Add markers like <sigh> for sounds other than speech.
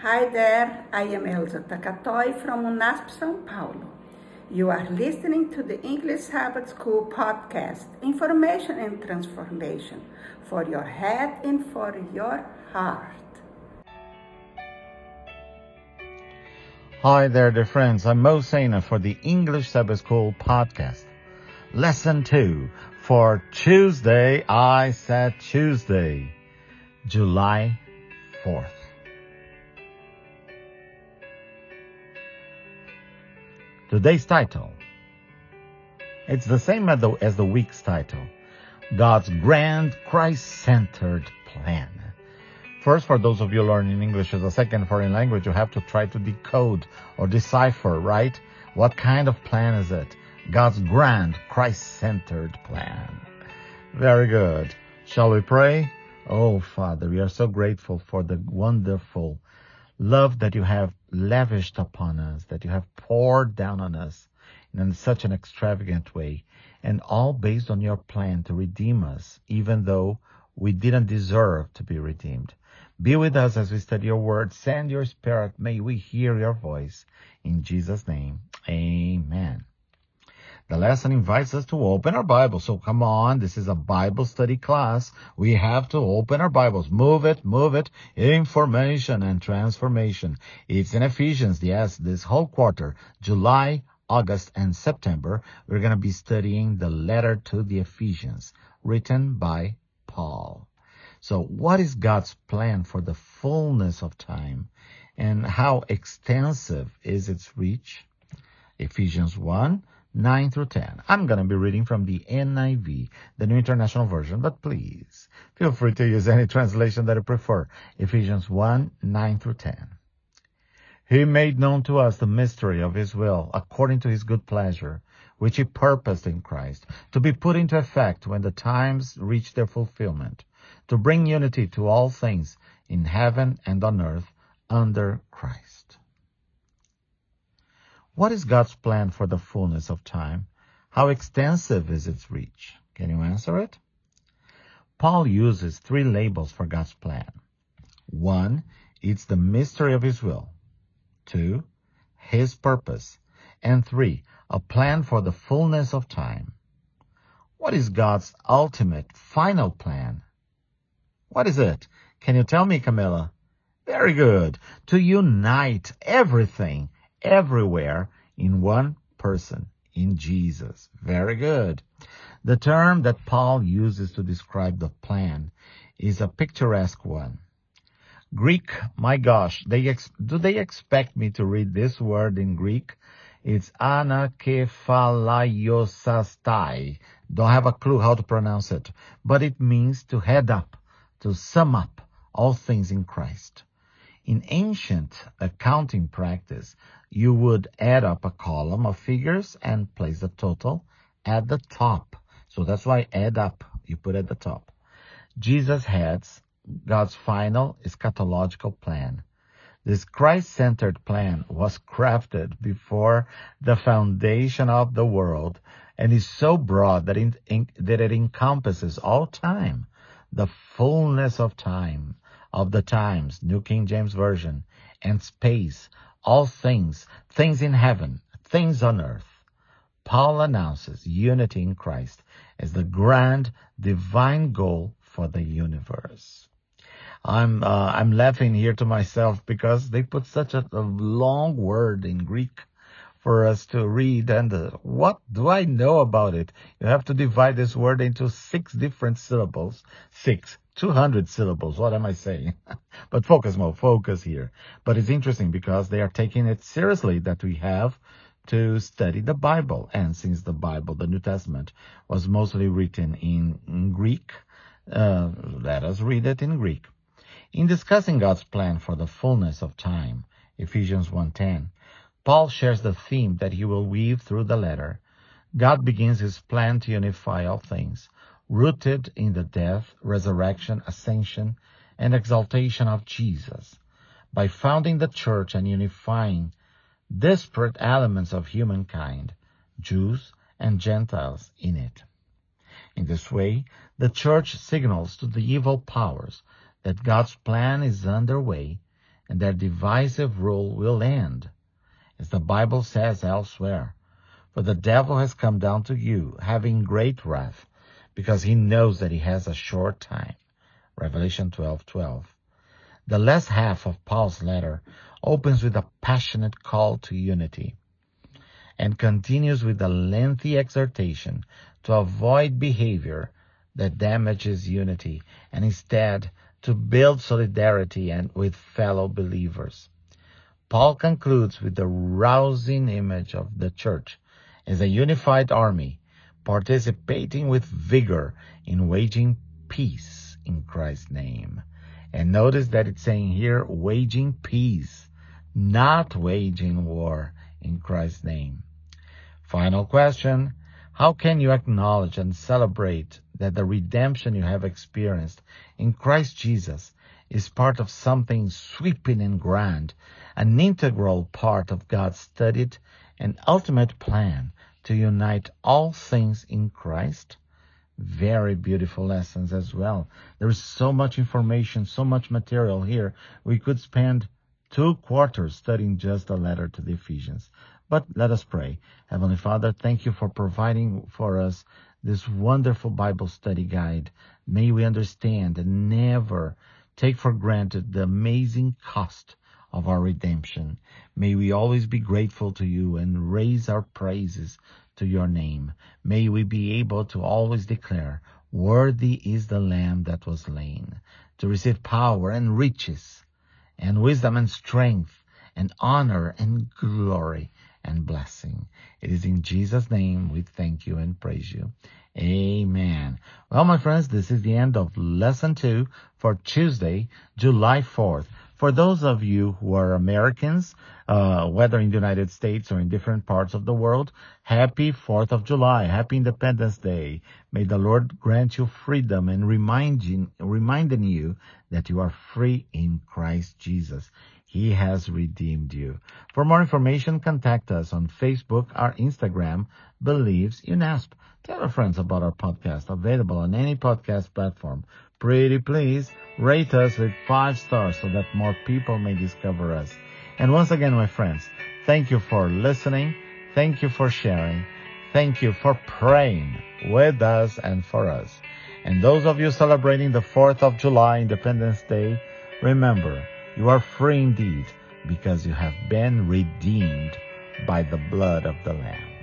Hi there, I am Elza Takatoy from UNASP São Paulo. You are listening to the English Sabbath School podcast, Information and Transformation for your head and for your heart. Hi there, dear friends. I'm Mo Sena for the English Sabbath School podcast. Lesson 2 for Tuesday, I said Tuesday, July 4th. Today's title. It's the same as the, as the week's title. God's grand Christ-centered plan. First, for those of you learning English as a second foreign language, you have to try to decode or decipher, right? What kind of plan is it? God's grand Christ-centered plan. Very good. Shall we pray? Oh, Father, we are so grateful for the wonderful love that you have lavished upon us, that you have poured down on us in such an extravagant way, and all based on your plan to redeem us, even though we didn't deserve to be redeemed. Be with us as we study your word. Send your spirit. May we hear your voice. In Jesus' name, amen. The lesson invites us to open our Bible. So come on, this is a Bible study class. We have to open our Bibles. Move it, move it. Information and transformation. It's in Ephesians. Yes, this whole quarter, July, August, and September, we're going to be studying the letter to the Ephesians written by Paul. So what is God's plan for the fullness of time and how extensive is its reach? Ephesians 1 9 through 10. I'm going to be reading from the NIV, the New International Version, but please feel free to use any translation that you prefer. Ephesians 1 9 through 10. He made known to us the mystery of His will, according to His good pleasure, which He purposed in Christ, to be put into effect when the times reach their fulfillment, to bring unity to all things in heaven and on earth under Christ. What is God's plan for the fullness of time? How extensive is its reach? Can you answer it? Paul uses three labels for God's plan. One, it's the mystery of his will. Two, his purpose. And three, a plan for the fullness of time. What is God's ultimate, final plan? What is it? Can you tell me, Camilla? Very good. To unite everything everywhere in one person, in Jesus. Very good. The term that Paul uses to describe the plan is a picturesque one. Greek, my gosh, they ex- do they expect me to read this word in Greek? It's anakephaliosastai. Don't have a clue how to pronounce it, but it means to head up, to sum up all things in Christ. In ancient accounting practice, you would add up a column of figures and place the total at the top. So that's why add up, you put at the top. Jesus heads God's final eschatological plan. This Christ-centered plan was crafted before the foundation of the world and is so broad that it, that it encompasses all time, the fullness of time, of the times, New King James Version, and space, all things, things in heaven, things on earth. Paul announces unity in Christ as the grand divine goal for the universe. I'm uh, I'm laughing here to myself because they put such a, a long word in Greek for us to read, and uh, what do I know about it? You have to divide this word into six different syllables. Six. 200 syllables. What am I saying? <laughs> but focus more, focus here. But it's interesting because they are taking it seriously that we have to study the Bible. And since the Bible, the New Testament, was mostly written in, Greek, uh, let us read it in Greek. In discussing God's plan for the fullness of time, Ephesians 1.10, Paul shares the theme that he will weave through the letter. God begins his plan to unify all things, rooted in the death, resurrection, ascension, and exaltation of Jesus, by founding the church and unifying disparate elements of humankind, Jews and Gentiles, in it. In this way, the church signals to the evil powers that God's plan is underway and their divisive rule will end. As the Bible says elsewhere, for the devil has come down to you, having great wrath, because he knows that he has a short time. Revelation 12:12. The last half of Paul's letter opens with a passionate call to unity and continues with a lengthy exhortation to avoid behavior that damages unity and instead to build solidarity and with fellow believers. Paul concludes with the rousing image of the church as a unified army participating with vigor in waging peace in Christ's name. And notice that it's saying here, waging peace, not waging war in Christ's name. Final question. How can you acknowledge and celebrate that the redemption you have experienced in Christ Jesus is part of something sweeping and grand, an integral part of God's studied and ultimate plan to unite all things in Christ? Very beautiful lessons as well. There is so much information, so much material here. We could spend two quarters studying just the letter to the Ephesians. But let us pray. Heavenly Father, thank you for providing for us this wonderful Bible study guide. May we understand and never take for granted the amazing cost of our redemption. May we always be grateful to you and raise our praises to your name. May we be able to always declare, worthy is the lamb that was slain to receive power and riches and wisdom and strength and honor and glory and blessing. It is in Jesus' name we thank you and praise you. Amen. Well, my friends, this is the end of lesson two for Tuesday, July 4th. For those of you who are Americans, uh, whether in the United States or in different parts of the world, happy 4th of July, happy Independence Day. May the Lord grant you freedom and remind you, reminding you that you are free in Christ Jesus. He has redeemed you. For more information, contact us on Facebook or Instagram, Believes UNASP. Tell your friends about our podcast, available on any podcast platform. Pretty please rate us with five stars so that more people may discover us. And once again, my friends, thank you for listening. Thank you for sharing. Thank you for praying with us and for us. And those of you celebrating the 4th of July, Independence Day, remember, you are free indeed because you have been redeemed by the blood of the Lamb.